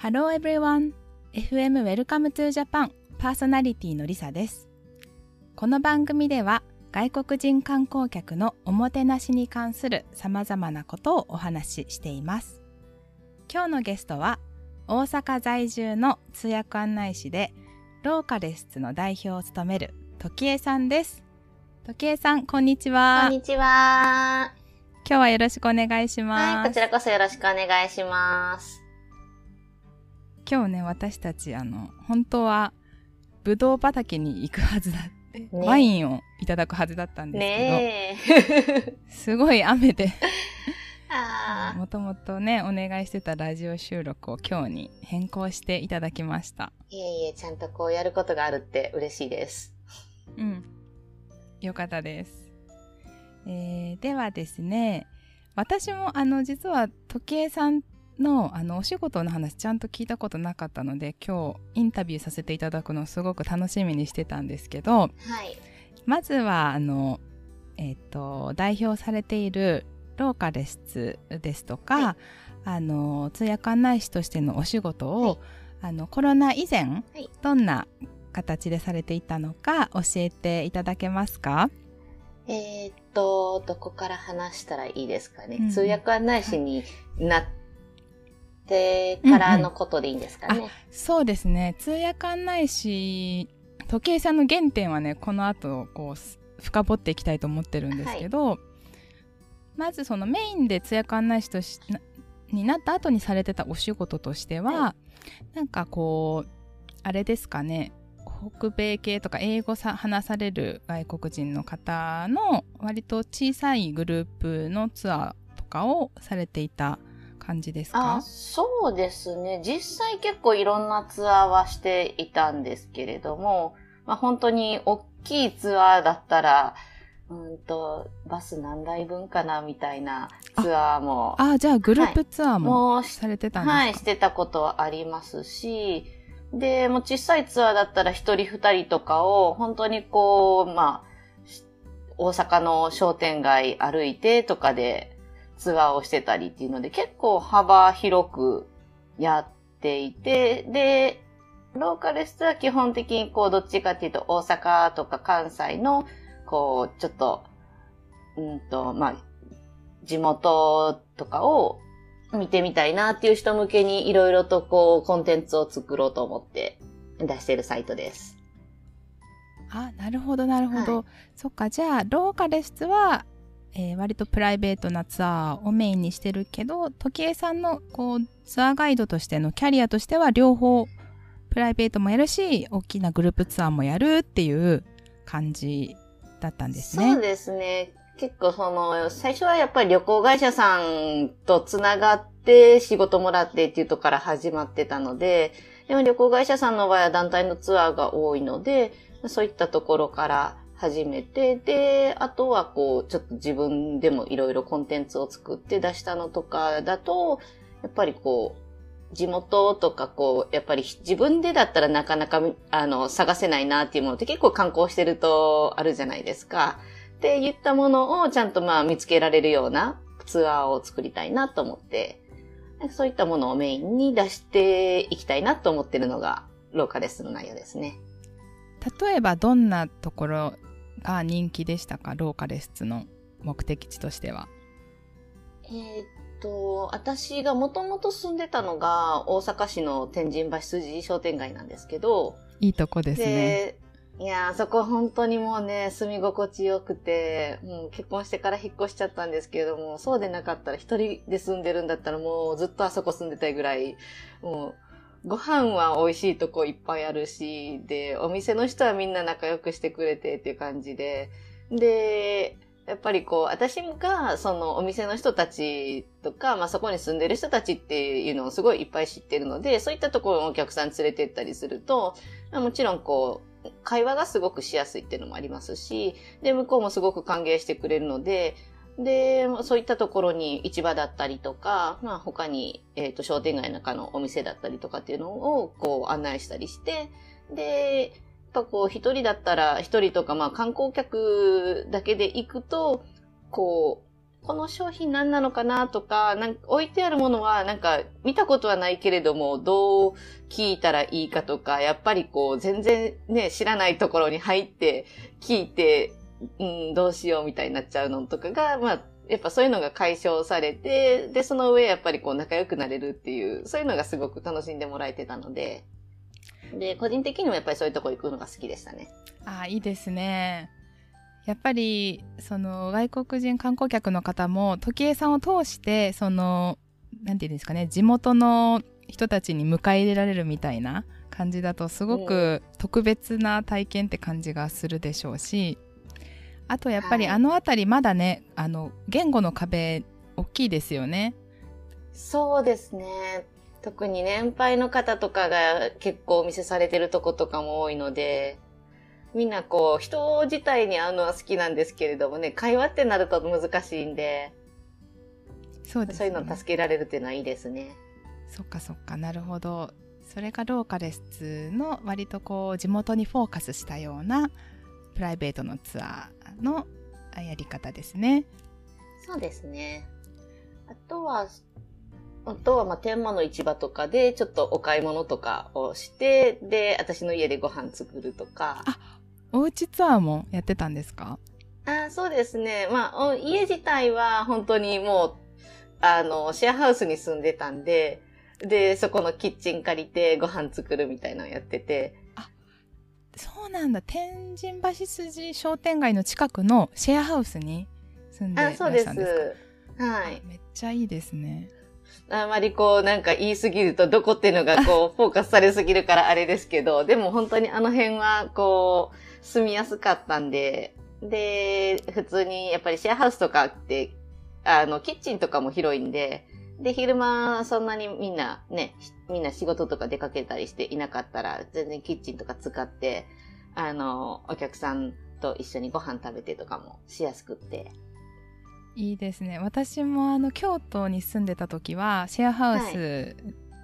Hello everyone! FM Welcome to Japan パーソナリティのりさです。この番組では外国人観光客のおもてなしに関する様々なことをお話ししています。今日のゲストは大阪在住の通訳案内士でローカレスの代表を務める時江さんです。時江さん、こんにちは。こんにちは。今日はよろしくお願いします。はい、こちらこそよろしくお願いします。今日ね私たちあの本当はぶどう畑に行くはずだって、ね。ワインをいただくはずだったんですねけえ。ど すごい雨で。あもともとねお願いしてたラジオ収録を今日に変更していただきました。ーいえいえ、ちゃんとこうやることがあるって嬉しいです。うん。よかったです、えーではですね私もあの実は時計さんのあのお仕事の話ちゃんと聞いたことなかったので今日インタビューさせていただくのをすごく楽しみにしてたんですけどはい。まずはあの、えっと代表されているローカレスですとか、はあの通訳案内士としてのお仕事を、はい。あのコロナ以前、い。どんな形でされていたのか教えていただけますか？えーっと、どこから話したらいいですかね。うん。通訳案内士になってからのことでいいんですかね。そうですね。通訳案内士時計さんの原点はねこの後こうす深掘っていきたいと思ってるんですけど、まずそのメインで通訳案内士としなになった後にされてたお仕事としては、はなんかこうあれですかね。北米系とか英語さ話される外国人の方の割と小さいグループのツアーとかをされていた感じですあかそうですね。実際結構いろんなツアーはしていたんですけれども、まあ、本当に大きいツアーだったら、うんと、バス何台分かなみたいなツアーも、あじゃあグループツアーももうし、されてたんですか、はい、してたことはありますし、で、もう小さいツアーだったら一人二人とかを、本当にこう、まあ、し大阪の商店街歩いてとかでツアーをしてたりっていうので、結構幅広くやっていて、で、ローカルスは基本的にこう、どっちかっていうと大阪とか関西の、こう、ちょっと、うんと、まあ、地元とかを見てみたいなっていう人向けにいろいろとこう、コンテンツを作ろうと思って出してるサイトです。あなるほどなるほど、はそっか。じゃあローカレスは、えー割とプライベートなツアーをメインにしてるけど時計さんのこうツアーガイドとしてのキャリアとしては両方プライベートもやるし大きなグループツアーもやるっていう感じだったんですね。そうですね。結構その、最初はやっぱり旅行会社さんとつながって仕事もらってっていうとこから始まってたので、でも旅行会社さんの場合は団体のツアーが多いので、そういったところから始めて、で、あとはこう、ちょっと自分でもいろいろコンテンツを作って出したのとかだと、やっぱりこう、地元とかこう、やっぱり自分でだったらなかなか、あの、探せないなっていうものって結構観光してるとあるじゃないですか。って言ったものをちゃんとまあ見つけられるようなツアーを作りたいなと思って、そういったものをメインに出していきたいなと思ってるのが、ローカレスの内容ですね。例えばどんなところが人気でしたか？ローカレスの目的地としては。えーっと、私がもともと住んでたのが大阪市の天神橋筋商店街なんですけど、いいとこですね。で、いやー、そこ本当にもうね、住み心地よくて、もう結婚してから引っ越しちゃったんですけれども、そうでなかったら一人で住んでるんだったらもうずっとあそこ住んでたいぐらい、もう、ご飯は美味しいとこいっぱいあるし、で、お店の人はみんな仲良くしてくれてっていう感じで、で、やっぱりこう、私が、そのお店の人たちとか、まあそこに住んでる人たちっていうのをすごいいっぱい知ってるので、そういったところのお客さん連れてったりすると、もちろんこう、会話がすごくしやすいっていうのもありますし、で、向こうもすごく歓迎してくれるので、で、そういったところに市場だったりとか、まあ他に、えっ、と、商店街の中のお店だったりとかっていうのを、こう案内したりして、で、やっぱこう一人だったら、一人とかまあ観光客だけで行くと、こうこの商品何なのかなとか、なんか置いてあるものはなんか見たことはないけれども、どう聞いたらいいかとか、やっぱりこう全然ね、知らないところに入って聞いて、うん、どうしようみたいになっちゃうのとかが、まあ、やっぱそういうのが解消されて、で、その上やっぱりこう仲良くなれるっていう、そういうのがすごく楽しんでもらえてたので、で、個人的にもやっぱりそういうとこ行くのが好きでしたね。ああ、いいですね。やっぱりその外国人観光客の方も時計さんを通してその何て言うんですかね地元の人たちに迎え入れられるみたいな感じだとすごく特別な体験って感じがするでしょうし、あとやっぱりあの辺りまだね、はい、あの言語の壁大きいですよね。そうですね。特に年配の方とかが結構お見せされてるとことかも多いので、みんなこう、人自体に会うのは好きなんですけれどもね、会話ってなると難しいんで、そうです、ね、そういうの助けられるっていうのはいいですね。そっかそっか、なるほど。それがローカレスの割とこう、地元にフォーカスしたようなプライベートのツアーのやり方ですね。そうですね。あとは、あとは、まあ、天満の市場とかで、ちょっとお買い物とかをして、で、私の家でご飯作るとか。あ、おうちツアーもやってたんですか？あそうですね。まあ、家自体は本当にもう、あの、シェアハウスに住んでたんで、で、そこのキッチン借りてご飯作るみたいなのをやってて。あ、そうなんだ。天神橋筋商店街の近くのシェアハウスに住んでらっしんですか？あ、そうです。はい。めっちゃいいですね。あまりこうなんか言いすぎるとどこっていうのがこう フォーカスされすぎるからあれですけど、でも本当にあの辺はこう住みやすかったんで、で、普通にやっぱりシェアハウスとかって、あの、キッチンとかも広いんで、で、昼間そんなにみんなね、みんな仕事とか出かけたりしていなかったら、全然キッチンとか使って、あの、お客さんと一緒にご飯食べてとかもしやすくって、いいですね。私もあの京都に住んでた時はシェアハウス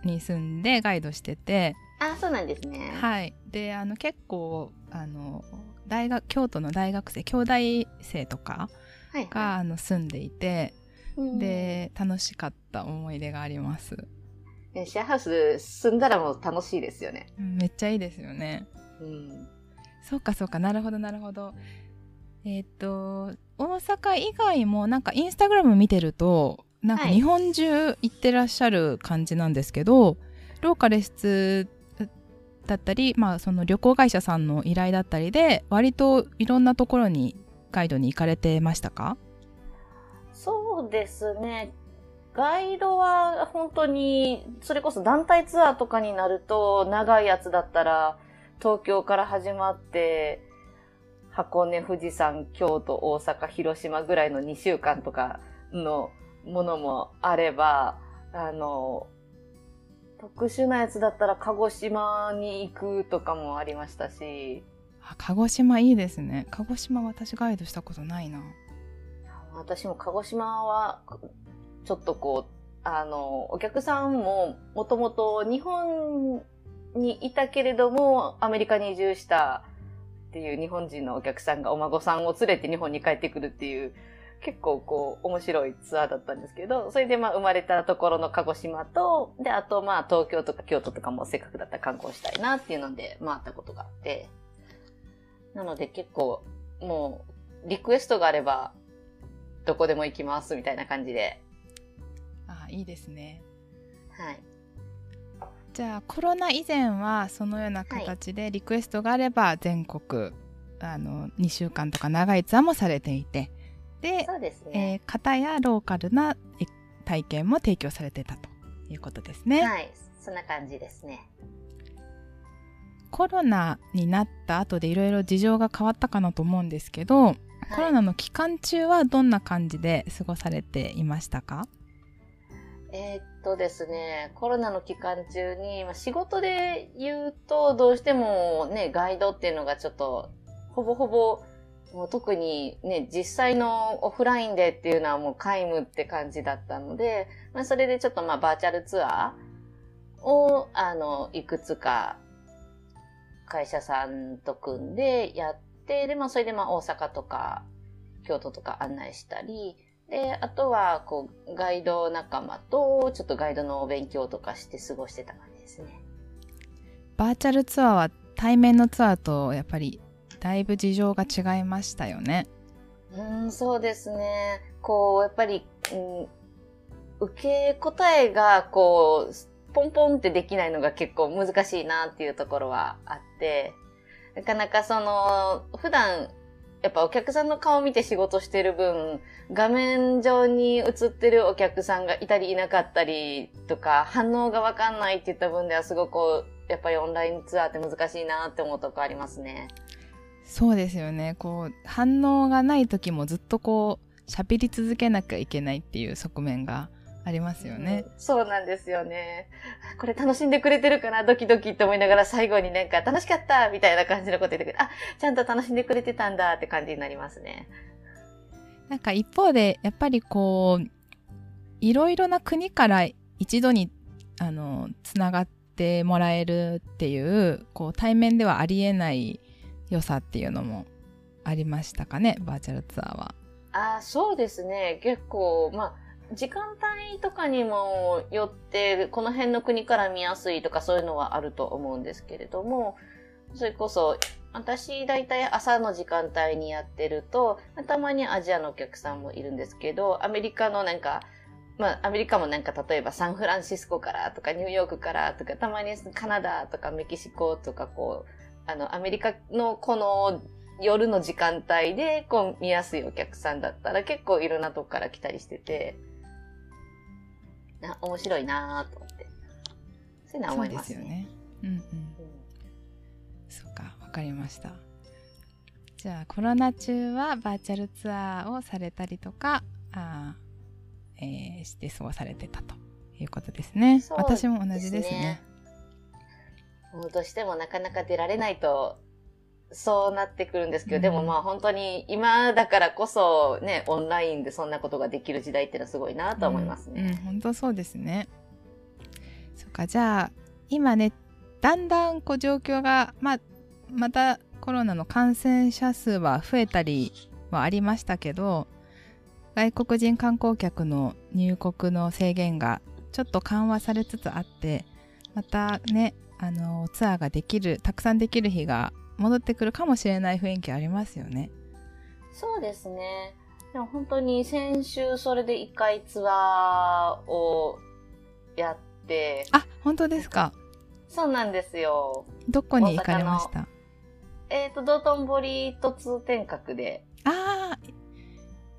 に住んでガイドしてて、はい、あそうなんですね。はい。であの結構あの大学京都の大学生兄弟生とかが、はいはい、あの住んでいて、うん、で楽しかった思い出があります。シェアハウス住んだらもう楽しいですよね、めっちゃいいですよね。うん。そうかそうか。なるほどなるほど。えっ、ー、と、大阪以外もなんかインスタグラム見てると、なんか日本中行ってらっしゃる感じなんですけど、はい、ローカレスだったり、まあその旅行会社さんの依頼だったりで、割といろんなところにガイドに行かれてましたか？そうですね。ガイドは本当に、それこそ団体ツアーとかになると、長いやつだったら、東京から始まって、箱根、富士山、京都、大阪、広島ぐらいの2週間とかのものもあれば、あの、特殊なやつだったら鹿児島に行くとかもありましたし。鹿児島いいですね。鹿児島私ガイドしたことないな。私も鹿児島は、ちょっとこう、あの、お客さんももともと日本にいたけれども、アメリカに移住したっていう日本人のお客さんがお孫さんを連れて日本に帰ってくるっていう、結構こう面白いツアーだったんですけど、それでまあ生まれたところの鹿児島と、で、あとまあ東京とか京都とかもせっかくだったら観光したいなっていうので回ったことがあって、なので結構もうリクエストがあればどこでも行きますみたいな感じで。ああ、いいですね。はい。じゃあコロナ以前はそのような形でリクエストがあれば全国、はい、あの2週間とか長いツアーもされていてでそうですね、えー、方やローカルな体験も提供されてたということですね。はいそんな感じですね。コロナになった後でいろいろ事情が変わったかなと思うんですけど、はい、コロナの期間中はどんな感じで過ごされていましたか？えー、っとですね、コロナの期間中に、まあ、仕事で言うと、どうしてもね、ガイドっていうのがちょっと、ほぼほぼ、もう特にね、実際のオフラインでっていうのはもう皆無って感じだったので、まあ、それでちょっとまあバーチャルツアーを、あの、いくつか会社さんと組んでやって、で、まあそれでまあ大阪とか京都とか案内したり、で、あとは、こう、ガイド仲間と、ちょっとガイドのお勉強とかして過ごしてた感じですね。バーチャルツアーは対面のツアーとやっぱりだいぶ事情が違いましたよね。うん、そうですね。こう、やっぱり、うん、受け答えが、こう、ポンポンってできないのが結構難しいなっていうところはあって、なかなかその、普段、やっぱお客さんの顔を見て仕事してる分、画面上に映ってるお客さんがいたりいなかったりとか、反応がわかんないって言った分ではすごく、やっぱりオンラインツアーって難しいなって思うとこありますね。そうですよね。こう反応がない時もずっとこう喋り続けなきゃいけないっていう側面がありますよね。うんそうなんですよね。これ楽しんでくれてるかな？ドキドキって思いながら最後になんか楽しかったみたいな感じのこと言ってくれて、あ、ちゃんと楽しんでくれてたんだって感じになりますね。なんか一方でやっぱりこういろいろな国から一度にあのつながってもらえるっていうこう対面ではありえない良さっていうのもありましたかね？バーチャルツアーは。あ、そうですね。結構、まあ、時間帯とかにもよって、この辺の国から見やすいとかそういうのはあると思うんですけれども、それこそ、私、だいたい朝の時間帯にやってると、たまにアジアのお客さんもいるんですけど、アメリカのなんか、まあ、アメリカもなんか例えばサンフランシスコからとかニューヨークからとか、たまにカナダとかメキシコとかこう、あの、アメリカのこの夜の時間帯でこう見やすいお客さんだったら結構いろんなとこから来たりしてて、な面白いなぁと思って。そういうのは思いますすね。よね。うんうん。うんそうか、わかりました。じゃあコロナ中はバーチャルツアーをされたりとか、あーえーして過ごされてたということですね。そう私も同じですね。どうしてもなかなか出られないと、そうなってくるんですけど、うんでもまあ本当に今だからこそね、オンラインでそんなことができる時代っていうのはすごいなと思いますうん、うんね。本当そうですね。そっか、じゃあ今ね、だんだんこう状況が、まあ、またコロナの感染者数は増えたりはありましたけど、外国人観光客の入国の制限がちょっと緩和されつつあって、またね、あのツアーができる、たくさんできる日が戻ってくるかもしれない雰囲気ありますよね。そうですね。でも本当に先週それで一回ツアーをやって、あ、本当ですか。そうなんですよ。どこに行かれました？えっ、と、道頓堀と通天閣で。ああ、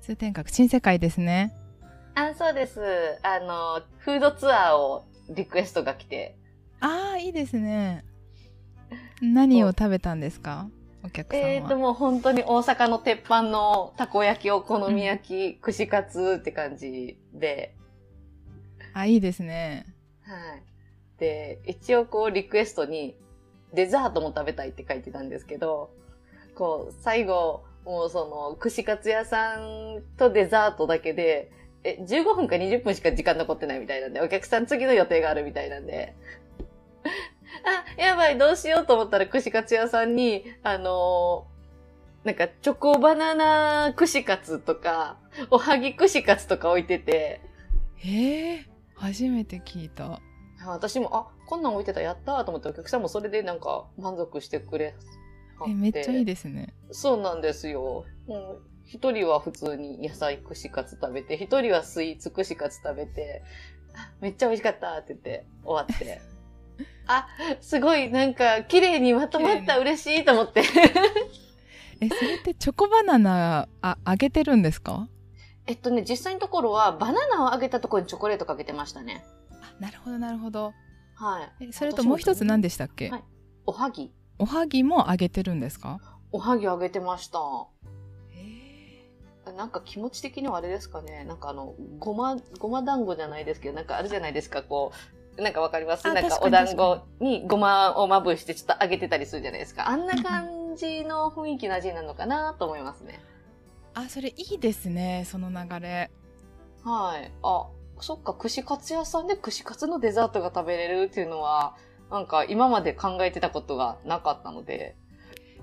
通天閣、新世界ですね。あ、そうです。あの、フードツアーをリクエストが来て。ああ、いいですね。何を食べたんですか？お客さんは。えっ、と、もう本当に大阪の鉄板のたこ焼き、お好み焼き、串カツって感じで。あ、いいですね。はい。で、一応こうリクエストに、デザートも食べたいって書いてたんですけど、こう、最後、もうその、串カツ屋さんとデザートだけで、え、15分か20分しか時間残ってないみたいなんで、お客さん次の予定があるみたいなんで、あ、やばい、どうしようと思ったら串カツ屋さんに、あのーなんか、チョコバナナ串カツとか、おはぎ串カツとか置いてて、ええ初めて聞いた。あ私も、あ、こんなん置いてた、やったーと思ってお客さんもそれでなんか満足してくれはえ、めっちゃいいでですね。そうなんですよ。もう一人は普通に野菜串カツ食べて、一人はスイーツ串カツ食べて、あめっちゃ美味しかったって言って終わって。あ、すごいなんか綺麗にまとまった嬉しいと思って。え、それってチョコバナナ、あ、揚げてるんですか？えっとね、実際のところはバナナを揚げたところにチョコレートかけてましたね。あ、なるほど、なるほど。はい。え、それともう一つ何でしたっけ、はいおはぎ。おはぎも揚げてるんですか？おはぎ揚げてました。えなんか気持ち的にはあれですかね？なんかあの、ごま、ごま団子じゃないですけど、なんかあるじゃないですか、こう、なんかわかります？あなんかお団子にごまをまぶしてちょっと揚げてたりするじゃないですか。あんな感じの雰囲気の味なのかなと思いますね。あ、それいいですね、その流れ。はい。あ、そっか、串カツ屋さんで串カツのデザートが食べれるっていうのは、なんか今まで考えてたことがなかったので、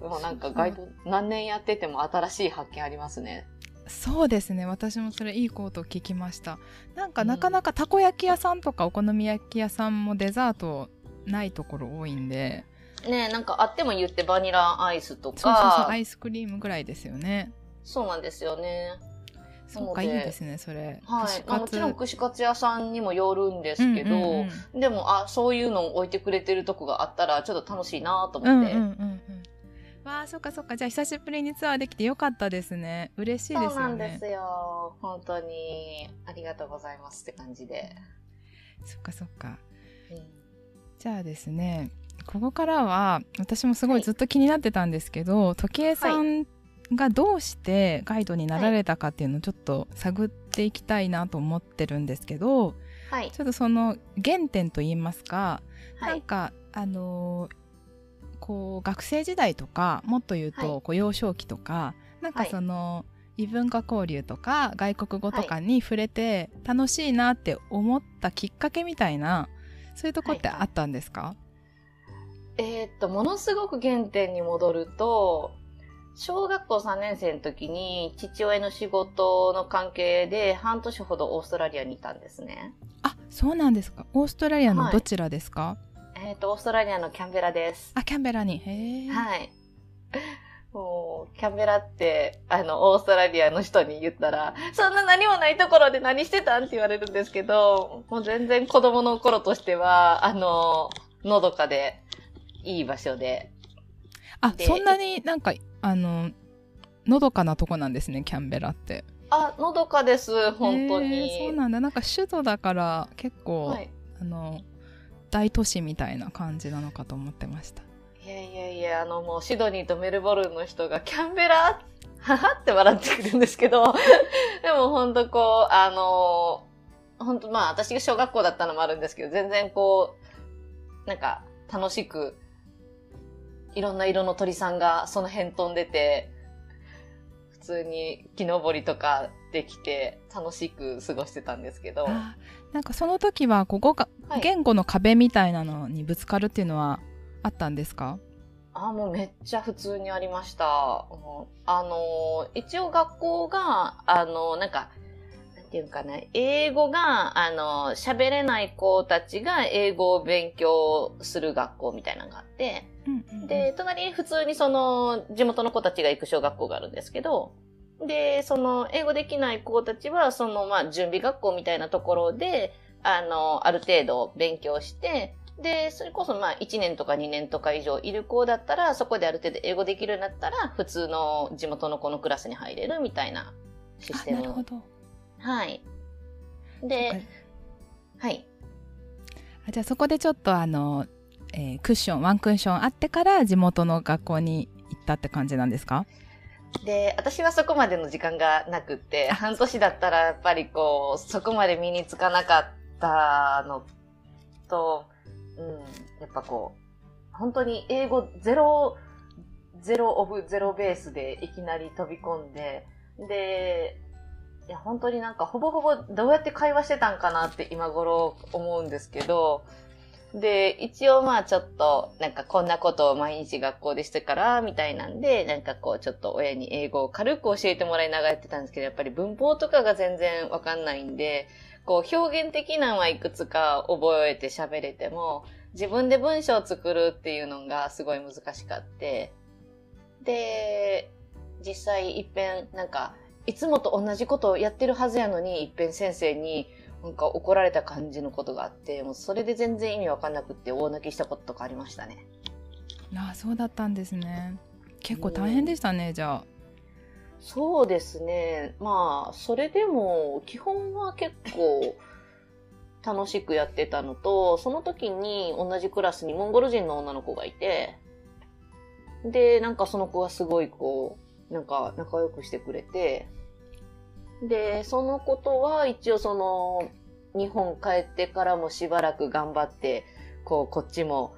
でもなんかガイド何年やってても新しい発見ありますね。そうですね。私もそれいいこと聞きました。なんかなかなかたこ焼き屋さんとかお好み焼き屋さんもデザートないところ多いんで。ねなんかあっても言ってバニラアイスとか。そうそうそうアイスクリームぐらいですよね。そうなんですよね。そうかいいですねそれ。はい、まあ、もちろん串カツ屋さんにもよるんですけど、うんうんうん。でもあそういうのを置いてくれてるとこがあったらちょっと楽しいなと思って、うんうんうんうんわあそっかそっか。じゃあ久しぶりにツアーできてよかったですね。嬉しいですそうなよねんですよ。本当に。ありがとうございますって感じで、そっかそっか。うん。じゃあですねここからは私もすごはいい。ずっと気になってたんですけど、時計さんがどうしてガイドになられたかっていうのをちょっと探っていきたいなと思ってるんですけどはい。ちょっとその原点といいますか、はい。なんかあのーこう学生時代とかもっと言うと、はい。こう幼少期とかなんかはい。その、異文化交流とか外国語とかに触れて楽しいなって思ったきっかけみたいなそういうとこってあったんですか、えーっとものすごく原点に戻ると小学校3年生の時に父親の仕事の関係で半年ほどオーストラリアにいたんですね。あそうなんですか。オーストラリアのはい。どちらですか、えーっとオーストラリアのキャンベラです。あキャンベラにへえ、はい。もう、キャンベラって、あの、オーストラリアの人に言ったら、そんな何もないところで何してたんって言われるんですけど、もう全然子供の頃としては、あの、のどかで、いい場所で。であそんなになんかあののどかなとこなんですねキャンベラってあ、のどかです、本当へに。えそうなんだなんか首都だから結構、はい。あの大都市みたいな感じなのかと思ってました。いやいやいや、あの、もうシドニーとメルボルンの人が、キャンベラははって笑ってくるんですけど、でも本当こう、あの、本当まあ私が小学校だったのもあるんですけど、全然こう、なんか楽しく、いろんな色の鳥さんがその辺飛んでて、普通に木登りとかできて楽しく過ごしてたんですけど、あなんかその時はここが、はい。言語の壁みたいなのにぶつかるっていうのはあったんですか？あ、もうめっちゃ普通にありました。うんあの、一応学校が、あの、なんか、なんていうかな、英語が、あの、喋れない子たちが英語を勉強する学校みたいなのがあって、で、隣に普通にその、地元の子たちが行く小学校があるんですけど、で、その、英語できない子たちは、その、まあ、準備学校みたいなところで、あの、ある程度勉強して、で、それこそまあ1年とか2年とか以上いる子だったら、そこである程度英語できるようになったら、普通の地元の子のクラスに入れるみたいなシスあテム。なるほどはい。でか、はい。あじゃあそこでちょっとあの、えークッションワンクッションあってから地元の学校に行ったって感じなんですか？で、私はそこまでの時間がなくって、半年だったらやっぱりこう、そこまで身につかなかったのと、うん、やっぱこう、本当に英語ゼロ、ゼロオブゼロベースでいきなり飛び込んで、で、いや、本当になんかほぼほぼどうやって会話してたんかなって今頃思うんですけど、で、一応まあちょっと、なんかこんなことを毎日学校でしてから、みたいなんで、なんかこうちょっと親に英語を軽く教えてもらいながらやってたんですけど、やっぱり文法とかが全然わかんないんで、こう表現的なのはいくつか覚えて喋れても、自分で文章を作るっていうのがすごい難しかって、で、実際一遍なんか、いつもと同じことをやってるはずやのに、一遍先生になんか怒られた感じのことがあって、もうそれで全然意味わかんなくって大泣きしたこととかありましたね。ああそうだったんですね結構大変でしたね、じゃあそうですね。まあ、それでも、基本は結構楽しくやってたのと、その時に同じクラスにモンゴル人の女の子がいて、で、なんかその子がすごいこう、なんか仲良くしてくれて、で、そのことは一応その、日本帰ってからもしばらく頑張って、こう、こっちも、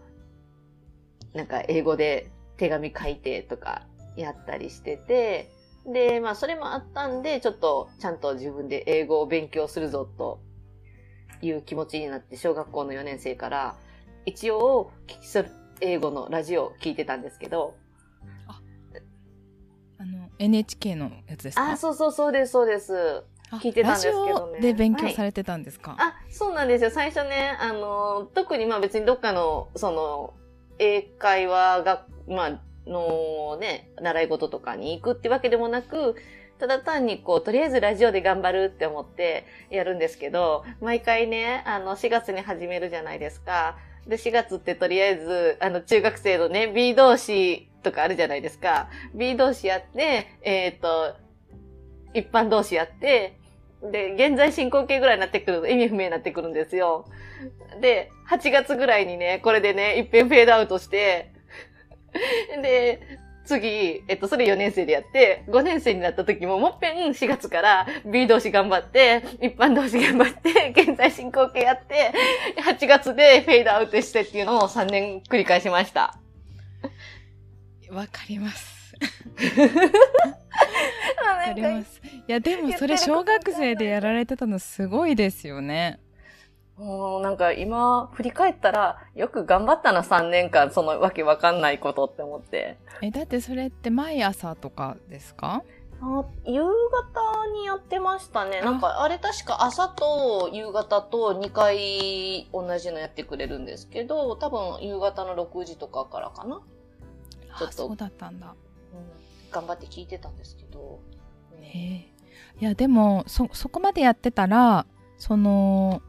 なんか英語で手紙書いてとかやったりしてて、で、まあそれもあったんで、ちょっとちゃんと自分で英語を勉強するぞという気持ちになって、小学校の4年生から一応基礎英語のラジオを聞いてたんですけど、NHK のやつですか？あ、そうそうそうです、そうです。あ聞いてたんですけどねで勉強されてたんですか、あ、そうなんですよ。最初ね、あの、特にまあ別にどっかの、その、英会話が、まあ、のね、習い事とかに行くってわけでもなく、ただ単にこう、とりあえずラジオで頑張るって思ってやるんですけど、毎回ね、あの、4月に始めるじゃないですか。で、4月ってとりあえず、あの、中学生のね、B 同士とかあるじゃないですか。B 同士やって、えっ、と、一般同士やって、で、現在進行形ぐらいになってくると意味不明になってくるんですよ。で、8月ぐらいにね、これでね、一遍フェードアウトして、で、次、えっと、それ4年生でやって、5年生になった時ももっぺん4月から B 同士頑張って、一般同士頑張って、現在進行形やって、8月でフェードアウトしてっていうのを3年繰り返しました。わかります。わわかります。いや、でもそれ小学生でやられてたのすごいですよね。もうなんか今振り返ったらよく頑張ったな3年間そのわけわかんないことって思って。え、だってそれって毎朝とかですか？あ夕方にやってましたね。あなんかあれ確か朝と夕方と2回同じのやってくれるんですけど、多分夕方の6時とかからかな。ちょっとあそうだったんだ。うん、頑張って聞いてたんですけど。うんへえ。いや、でも、そ、そこまでやってたら、その、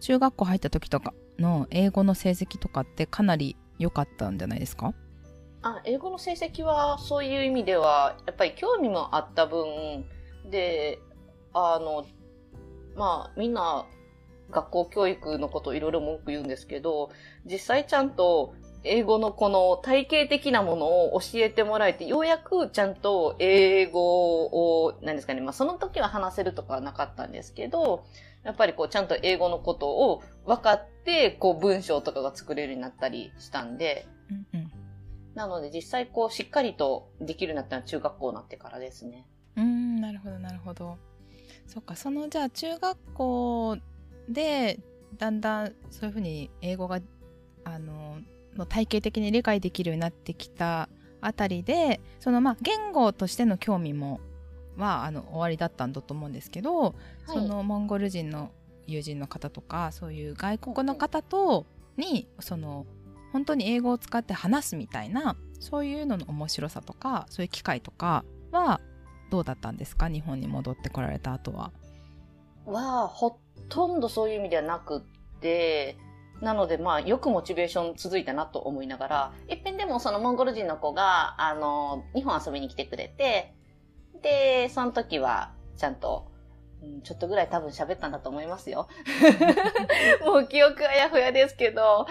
中学校入った時とかの英語の成績とかってかなり良かったんじゃないですか？あ、英語の成績はそういう意味では、やっぱり興味もあった分、で、あの、まあ、みんな学校教育のことをいろいろ文句言うんですけど、実際ちゃんと英語のこの体系的なものを教えてもらえて、ようやくちゃんと英語を、何ですかね、まあその時は話せるとかはなかったんですけど、やっぱりこうちゃんと英語のことを分かって、こう文章とかが作れるようになったりしたんで、うんうん。なので実際こうしっかりとできるようになったのは中学校になってからですね。うーん、なるほど、なるほど。そっか、その、じゃあ中学校で、だんだんそういうふうに英語が、あの、の体系的に理解できるようになってきたあたりで、そのまあ言語としての興味も、は、あの、終わりだったんだと思うんですけど、そのモンゴル人の友人の方とかそういう外国の方とにその本当に英語を使って話すみたいなそういうのの面白さとかそういう機会とかはどうだったんですか？日本に戻ってこられた後は。は、ほとんどそういう意味ではなくって、なのでまあよくモチベーション続いたなと思いながら、いっぺんでもそのモンゴル人の子が、あの、日本遊びに来てくれて、で、その時はちゃんと、うんちょっとぐらい多分喋ったんだと思いますよ。もう記憶あやふやですけど。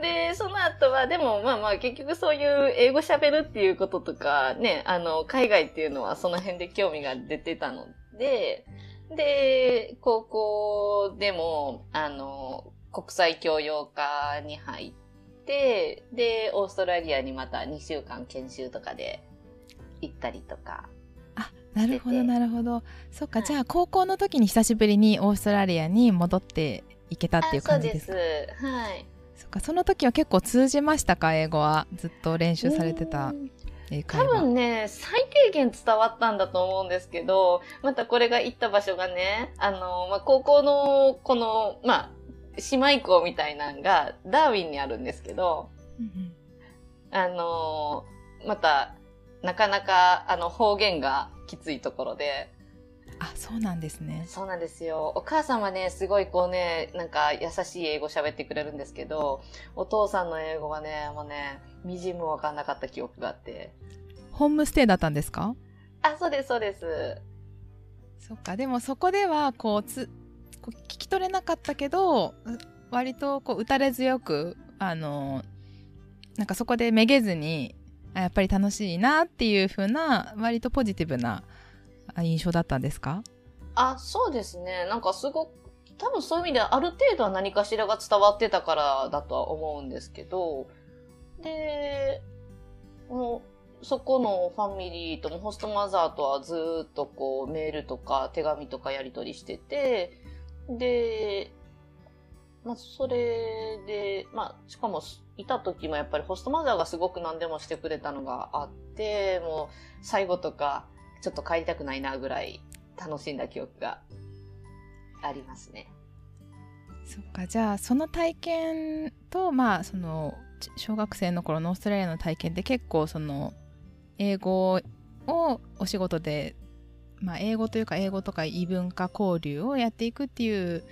で、その後は、でもまあまあ結局そういう英語喋るっていうこととか、ね、あの、海外っていうのはその辺で興味が出てたので、で、高校でも、あの、国際教養科に入って、で、オーストラリアにまた2週間研修とかで行ったりとか。あなるほどなるほど。そっか、はい。じゃあ高校の時に久しぶりにオーストラリアに戻っていけたっていう感じですか？あそうです。はい。そっかその時は結構通じましたか？英語はずっと練習されてた。多分ね、最低限伝わったんだと思うんですけど、またこれが行った場所がね、あの、まあ、高校の、この、まあ、姉妹校みたいなのが、ダーウィンにあるんですけど、うんうん。あの、また、なかなか、あの、方言がきついところで、あそうなんですね。そうなんですよ。お母さんはね、すごいこうね、なんか優しい英語喋ってくれるんですけど、お父さんの英語はね、もうね、みじんもわかんなかった記憶があって。ホームステイだったんですか？あ、そうです、そうです。そっかでもそこではこうつこう聞き取れなかったけどう割とこう打たれ強くあのなんかそこでめげずにあやっぱり楽しいなっていう風な割とポジティブな印象だったんですか？あ、そうですね。なんかすごく、多分そういう意味ではある程度は何かしらが伝わってたからだとは思うんですけど、で、もうそこのファミリーともホストマザーとはずっとこうメールとか手紙とかやり取りしてて、で、まあそれで、まあしかもいた時もやっぱりホストマザーがすごく何でもしてくれたのがあって、もう最後とか、ちょっと帰りたくないなぐらい楽しんだ記憶がありますね。そっかじゃあその体験とまあその小学生の頃のオーストラリアの体験って結構その英語をお仕事で、まあ、英語というか英語とか異文化交流をやっていくっていう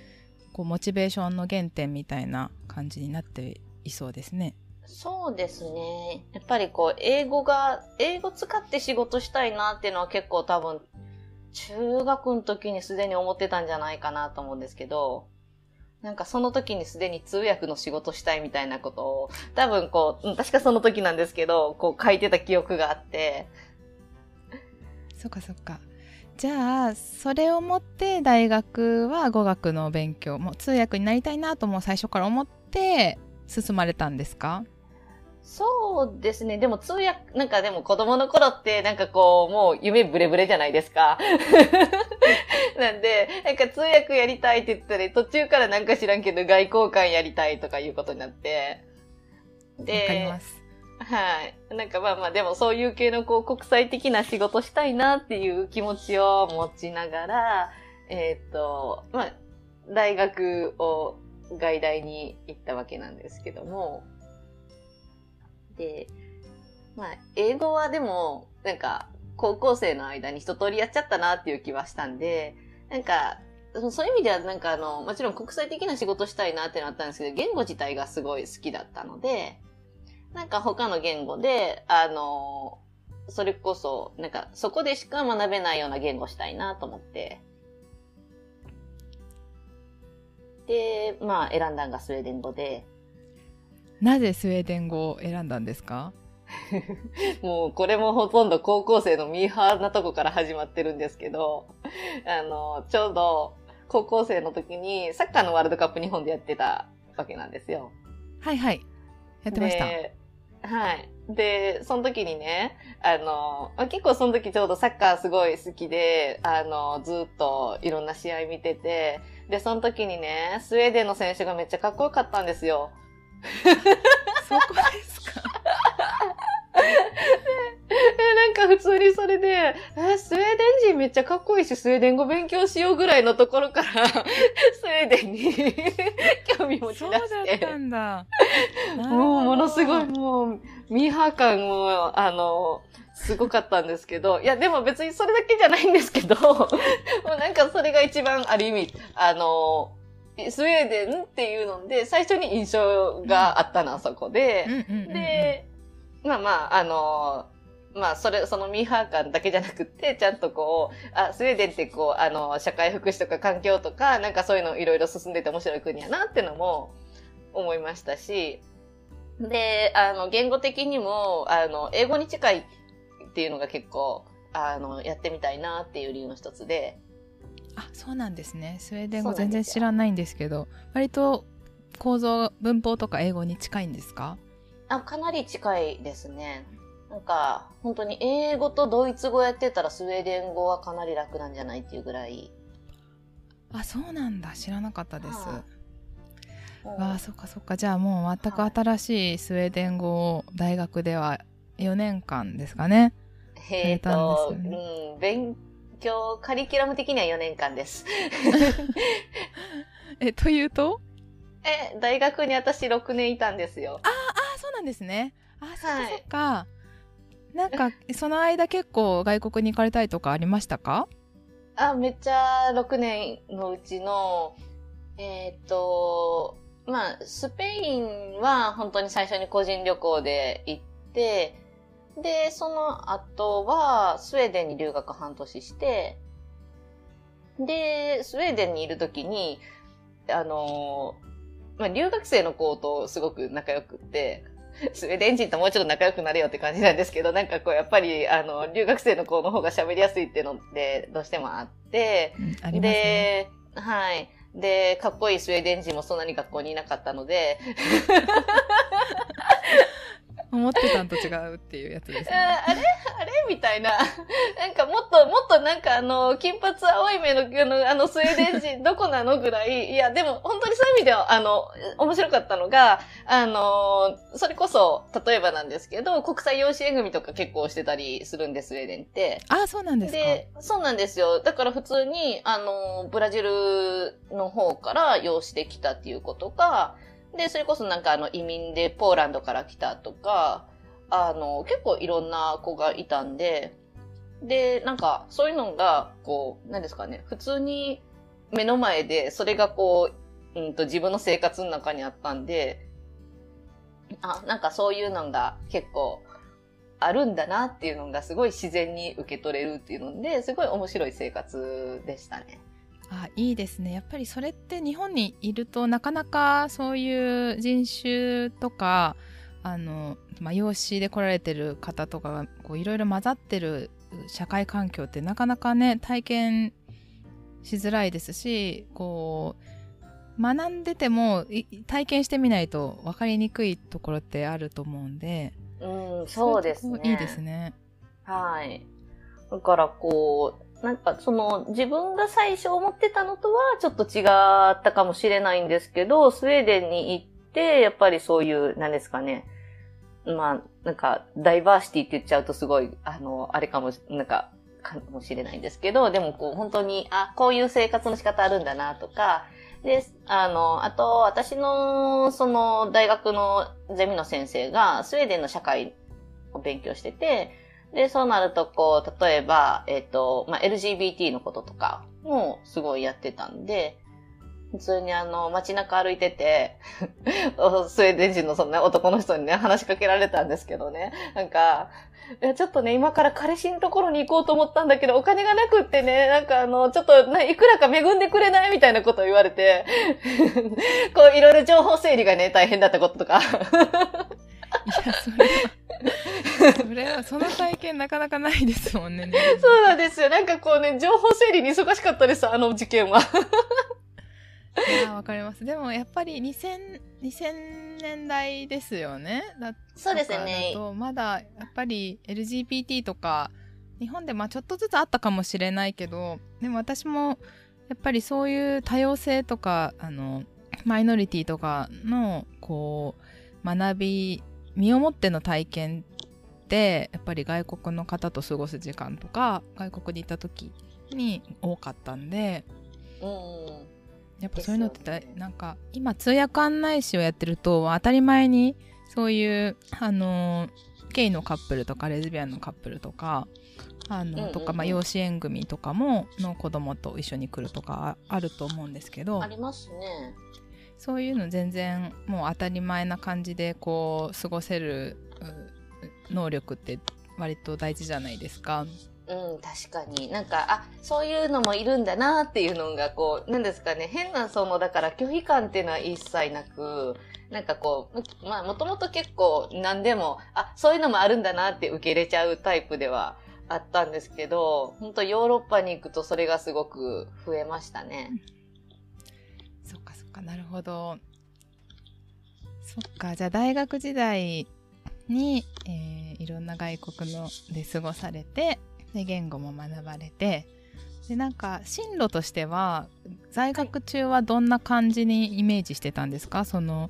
こうモチベーションの原点みたいな感じになっていそうですね。そうですね。やっぱりこう、英語が、英語使って仕事したいなっていうのは結構多分、中学の時にすでに思ってたんじゃないかなと思うんですけど、なんかその時にすでに通訳の仕事したいみたいなことを、多分こう、確かその時なんですけど、こう書いてた記憶があって。そっかそっか。じゃあ、それをもって大学は語学の勉強、もう通訳になりたいなとも最初から思って進まれたんですか？そうですね。でも通訳、なんかでも子供の頃ってなんかこう、もう夢ブレブレじゃないですか。なんで、なんか通訳やりたいって言ったら途中からなんか知らんけど外交官やりたいとかいうことになって。で、わかります。はい。なんかまあまあ、でもそういう系のこう国際的な仕事したいなっていう気持ちを持ちながら、えっ、ー、と、まあ、大学を外大に行ったわけなんですけども、で、まあ、英語はでも、なんか、高校生の間に一通りやっちゃったなっていう気はしたんで、なんか、そういう意味ではなんかあの、もちろん国際的な仕事したいなってなったんですけど、言語自体がすごい好きだったので、なんか他の言語で、あの、それこそ、なんかそこでしか学べないような言語したいなと思って、で、まあ選んだのがスウェーデン語で、なぜスウェーデン語を選んだんですか？もうこれもほとんど高校生のミーハーなとこから始まってるんですけど、あの、ちょうど高校生の時にサッカーのワールドカップ日本でやってたわけなんですよ。はいはい。やってました。はい。で、その時にね、あの、結構その時ちょうどサッカーすごい好きで、あの、ずっといろんな試合見てて、で、その時にね、スウェーデンの選手がめっちゃかっこよかったんですよ。そこですか？なんか普通にそれで、え、スウェーデン人めっちゃかっこいいし、スウェーデン語勉強しようぐらいのところから、スウェーデンに 興味持ち出して。そうだったんだ。もうものすごいもう、ミーハー感も、あの、すごかったんですけど、いや、でも別にそれだけじゃないんですけど、もうなんかそれが一番ある意味、あの、スウェーデンっていうので、最初に印象があったの、あそこで。で、まあまあ、あの、まあ、それ、そのミーハー感だけじゃなくて、ちゃんとこう、あ、スウェーデンってこう、あの、社会福祉とか環境とか、なんかそういうのいろいろ進んでて面白い国やなっていうのも思いましたし、で、あの、言語的にも、あの、英語に近いっていうのが結構、あの、やってみたいなっていう理由の一つで、あそうなんですね。スウェーデン語全然知らないんですけど割と構造文法とか英語に近いんですか？あかなり近いですねなんか本当に英語とドイツ語やってたらスウェーデン語はかなり楽なんじゃないっていうぐらい。あそうなんだ。知らなかったです、はあ、わあそっかそっか。じゃあもう全く新しいスウェーデン語を大学では4年間ですかね。えっ、ー、と、ね、うん、勉強、カリキュラム的には4年間です。え、というと？え、大学に私6年いたんですよ。ああ、そうなんですね。あ、そっかそっか。はい、なんか、その間結構外国に行かれたいとかありましたか？あ、めっちゃ6年のうちの、えっ、と、まあ、スペインは本当に最初に個人旅行で行って、で、その後は、スウェーデンに留学半年して、で、スウェーデンにいるときに、あの、まあ、留学生の子とすごく仲良くって、スウェーデン人ともうちょっと仲良くなれよって感じなんですけど、なんかこう、やっぱり、あの、留学生の子の方が喋りやすいっていうのってどうしてもあって、うん、で、はい。で、かっこいいスウェーデン人もそんなに学校にいなかったので、思ってたんと違うっていうやつですね。ああれ？あれ？みたいな。なんかもっと、もっとなんかあの、金髪青い目の、あの、あのスウェーデン人 どこなのぐらい？いや、でも本当にそういう意味では、あの、面白かったのが、あの、それこそ、例えばなんですけど、国際養子縁組とか結構してたりするんです、スウェーデンって。あ、そうなんですかで、そうなんですよ。だから普通に、あの、ブラジルの方から養子できたっていうことか、で、それこそなんかあの移民でポーランドから来たとか、あの、結構いろんな子がいたんで、で、なんかそういうのが、こう、何ですかね、普通に目の前で、それがこう、うんと自分の生活の中にあったんで、あ、なんかそういうのが結構あるんだなっていうのがすごい自然に受け取れるっていうので、すごい面白い生活でしたね。あいいですね。やっぱりそれって日本にいるとなかなかそういう人種とかあの、まあ、養子で来られてる方とかがこういろいろ混ざってる社会環境ってなかなかね体験しづらいですしこう学んでても体験してみないと分かりにくいところってあると思うんでうんそうですね。いいですね。はい。だからこうなんかその自分が最初思ってたのとはちょっと違ったかもしれないんですけど、スウェーデンに行って、やっぱりそういう、なんですかね。まあ、なんか、ダイバーシティって言っちゃうとすごい、あの、あれかも、なんか、かもしれないんですけど、でもこう、本当に、あ、こういう生活の仕方あるんだなとか、で、あの、あと、私の、その、大学のゼミの先生が、スウェーデンの社会を勉強してて、で、そうなると、こう、例えば、えっ、ー、と、まあ、LGBT のこととかもすごいやってたんで、普通にあの、街中歩いてて スウェーデン人のそんな男の人にね、話しかけられたんですけどね。なんか、いや、ちょっとね、今から彼氏のところに行こうと思ったんだけど、お金がなくってね、なんかあの、ちょっと、いくらか恵んでくれない？みたいなことを言われて、こう、いろいろ情報整理がね、大変だったこととか。いや、それは。それは、その体験なかなかないですもんね。そうなんですよ。なんかこうね、情報整理に忙しかったです、あの事件は。いや、わかります。でもやっぱり2000、2000年代ですよね。そうですね。まだやっぱり LGBT とか、日本でまあちょっとずつあったかもしれないけど、でも私もやっぱりそういう多様性とか、あの、マイノリティとかの、こう、学び身をもっての体験ってやっぱり外国の方と過ごす時間とか外国に行った時に多かったんで、うん、やっぱそういうのってなんか今通訳案内士をやってると当たり前にそういうあのゲイのカップルとかレズビアンのカップルとかあの、とか、まあ、養子縁組とかもの子供と一緒に来るとかあると思うんですけど。ありますねそういうの全然もう当たり前な感じでこう過ごせる能力って割と大事じゃないですか。うん、確かに。なんか、あ、そういうのもいるんだなっていうのが、こう、なんですかね、変な、その、だから拒否感っていうのは一切なく、なんかこう、まあ、もともと結構何でも、あ、そういうのもあるんだなって受け入れちゃうタイプではあったんですけど、本当ヨーロッパに行くとそれがすごく増えましたね。かなるほど。そっかじゃあ大学時代に、えー、いろんな外国ので過ごされてで言語も学ばれてでなんか進路としては在学中はどんな感じにイメージしてたんですか？その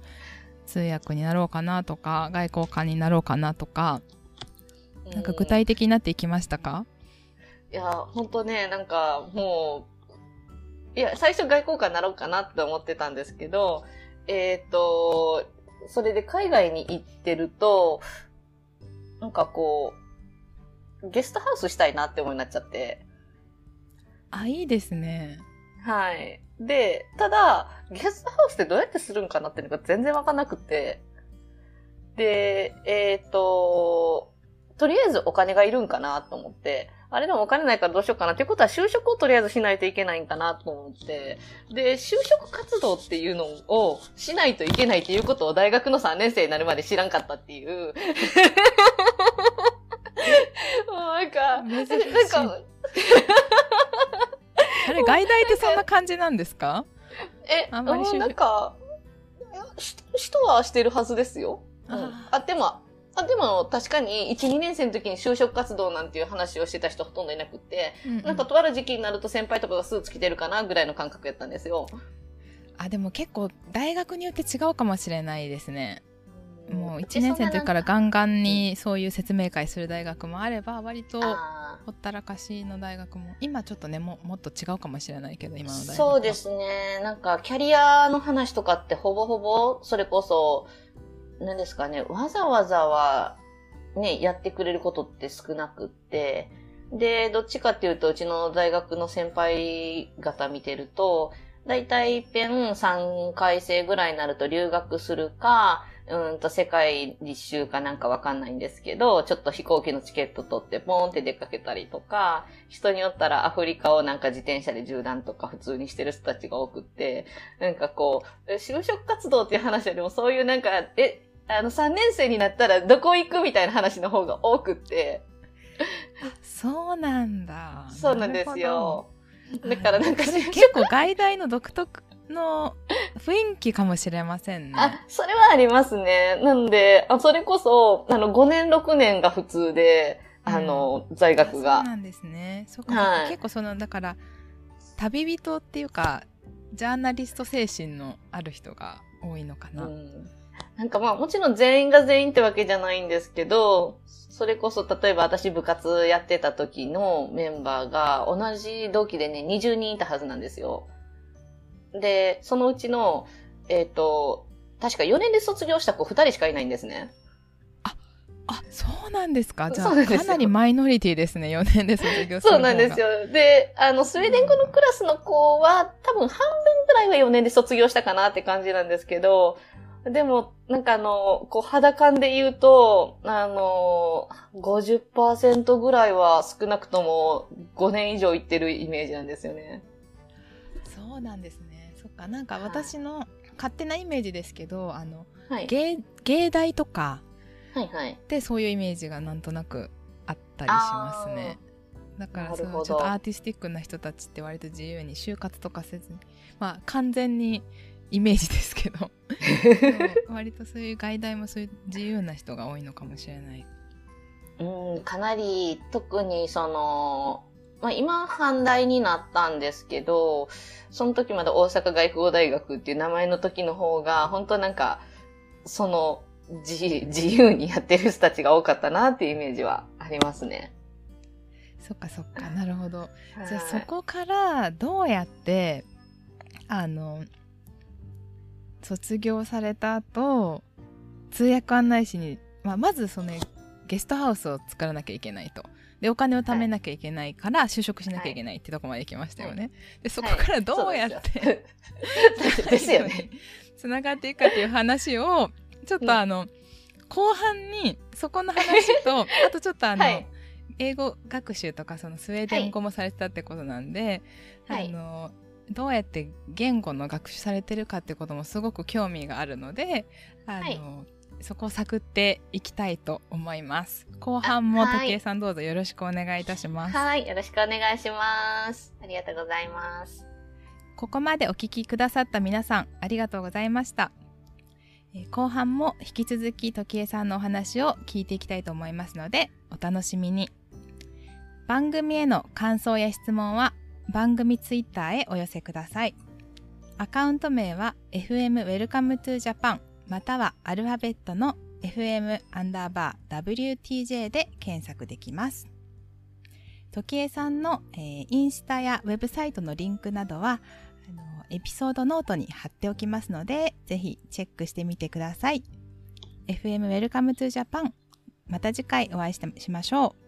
通訳になろうかなとか外交官になろうかなとかなんか具体的になっていきましたか？いや本当ねなんかもういや、最初外交官になろうかなって思ってたんですけど、えっ、ー、と、それで海外に行ってると、なんかこう、ゲストハウスしたいなって思いになっちゃって。あ、いいですね。はい。で、ただ、ゲストハウスってどうやってするんかなっていうのが全然わかんなくて。で、えっ、ー、と、とりあえずお金がいるんかなと思って、あれでもお金ないからどうしようかなっていうことは就職をとりあえずしないといけないんかなと思って、で、就職活動っていうのをしないといけないっていうことを大学の3年生になるまで知らんかったっていう。もうなんか、なんか、あれ、外大ってそんな感じなんですか？え、あんまりなんか、人はしてるはずですよ。うん、あ、でも、あでも確かに1、2年生の時に就職活動なんていう話をしてた人ほとんどいなくって、うんうん。なんかとある時期になると先輩とかがスーツ着てるかなぐらいの感覚やったんですよ。あでも結構大学によって違うかもしれないですね。もう1年生の時からガンガンにそういう説明会する大学もあれば割とあほったらかしの大学も今ちょっとねももっと違うかもしれないけど今の大学は。そうですね。なんか、キャリアの話とかってほぼほぼ、それこそ、何ですかね、わざわざは、ね、やってくれることって少なくって、で、どっちかっていうと、うちの大学の先輩方見てると、だいたい一遍3回生ぐらいになると留学するか、うんと世界一周かなんかわかんないんですけど、ちょっと飛行機のチケット取ってポーンって出かけたりとか、人によったらアフリカをなんか自転車で縦断とか普通にしてる人たちが多くって、なんかこう、就職活動っていう話よりもそういうなんか、え、あの3年生になったらどこ行くみたいな話の方が多くって、そうなんだ。そうなんですよ。だからなんか結構外大の独特の雰囲気かもしれませんね。あ、それはありますね。なんで、あそれこそ、あの、5年、6年が普通で、あの、在学そうが。なんですね。そうか、はい。結構そのだから旅人っていうかジャーナリスト精神のある人が多いのかな、うんなんかまあもちろん全員が全員ってわけじゃないんですけど、それこそ例えば私部活やってた時のメンバーが同じ同期でね、20人いたはずなんですよ。で、そのうちの、えっ、と、確か4年で卒業した子2人しかいないんですね。あそうなんですかじゃあそうなんですよかなりマイノリティですね4年で卒業するそうなんですよよ。で、あの、スウェーデン語のクラスの子は、多分半分くらいは4年で卒業したかなって感じなんですけど、でも、なんかあの、こう、肌感で言うと、あの、50%ぐらいは少なくとも5年以上行ってるイメージなんですよね。そうなんですねそっかなんか私の勝手なイメージですけどあのはい。芸芸大とかはいはい。でそういうイメージがなんとなくあったりしますねだからそうなるほどちょっとアーティスティックな人たちって割と自由に就活とかせずにまあ完全にイメージですけど。割とそういう外大もそういう自由な人が多いのかもしれない。うん、かなり、特にその、まあ今、阪大になったんですけど、その時まだ大阪外国語大学っていう名前の時の方が、本当なんか、その、自 自由にやってる人たちが多かったなっていうイメージはありますね。そっかそっかなるほど。じゃあはい。そこからどうやってあの卒業された後通訳案内士に、まあ、まずそのゲストハウスを作らなきゃいけないと。でお金を貯めなきゃいけないから就職しなきゃいけないってとこまで行きましたよね。でそこからどうやって、ですよね。つながっていくかっていう話をちょっとあの、後半にそこの話と あとちょっとあの、はい。英語学習とかそのスウェーデン語もされてたってことなんで、はい。あのどうやって言語の学習されてるかってこともすごく興味があるのであの、はいそこを探っていきたいと思います後半も時計さんどうぞよろしくお願いいたします、はい。よろしくお願いします。ありがとうございます。ここまでお聞きくださった皆さんありがとうございましたえー後半も引き続き時計さんのお話を聞いていきたいと思いますのでお楽しみに番組への感想や質問は番組ツイッターへお寄せください。アカウント名は FM Welcome to Japan またはアルファベットの FM アンダーバー WTJ で検索できます。時計さんの、えーインスタやウェブサイトのリンクなどはあのエピソードノートに貼っておきますのでぜひチェックしてみてください。FM Welcome to Japan また次回お会いしてしましょう。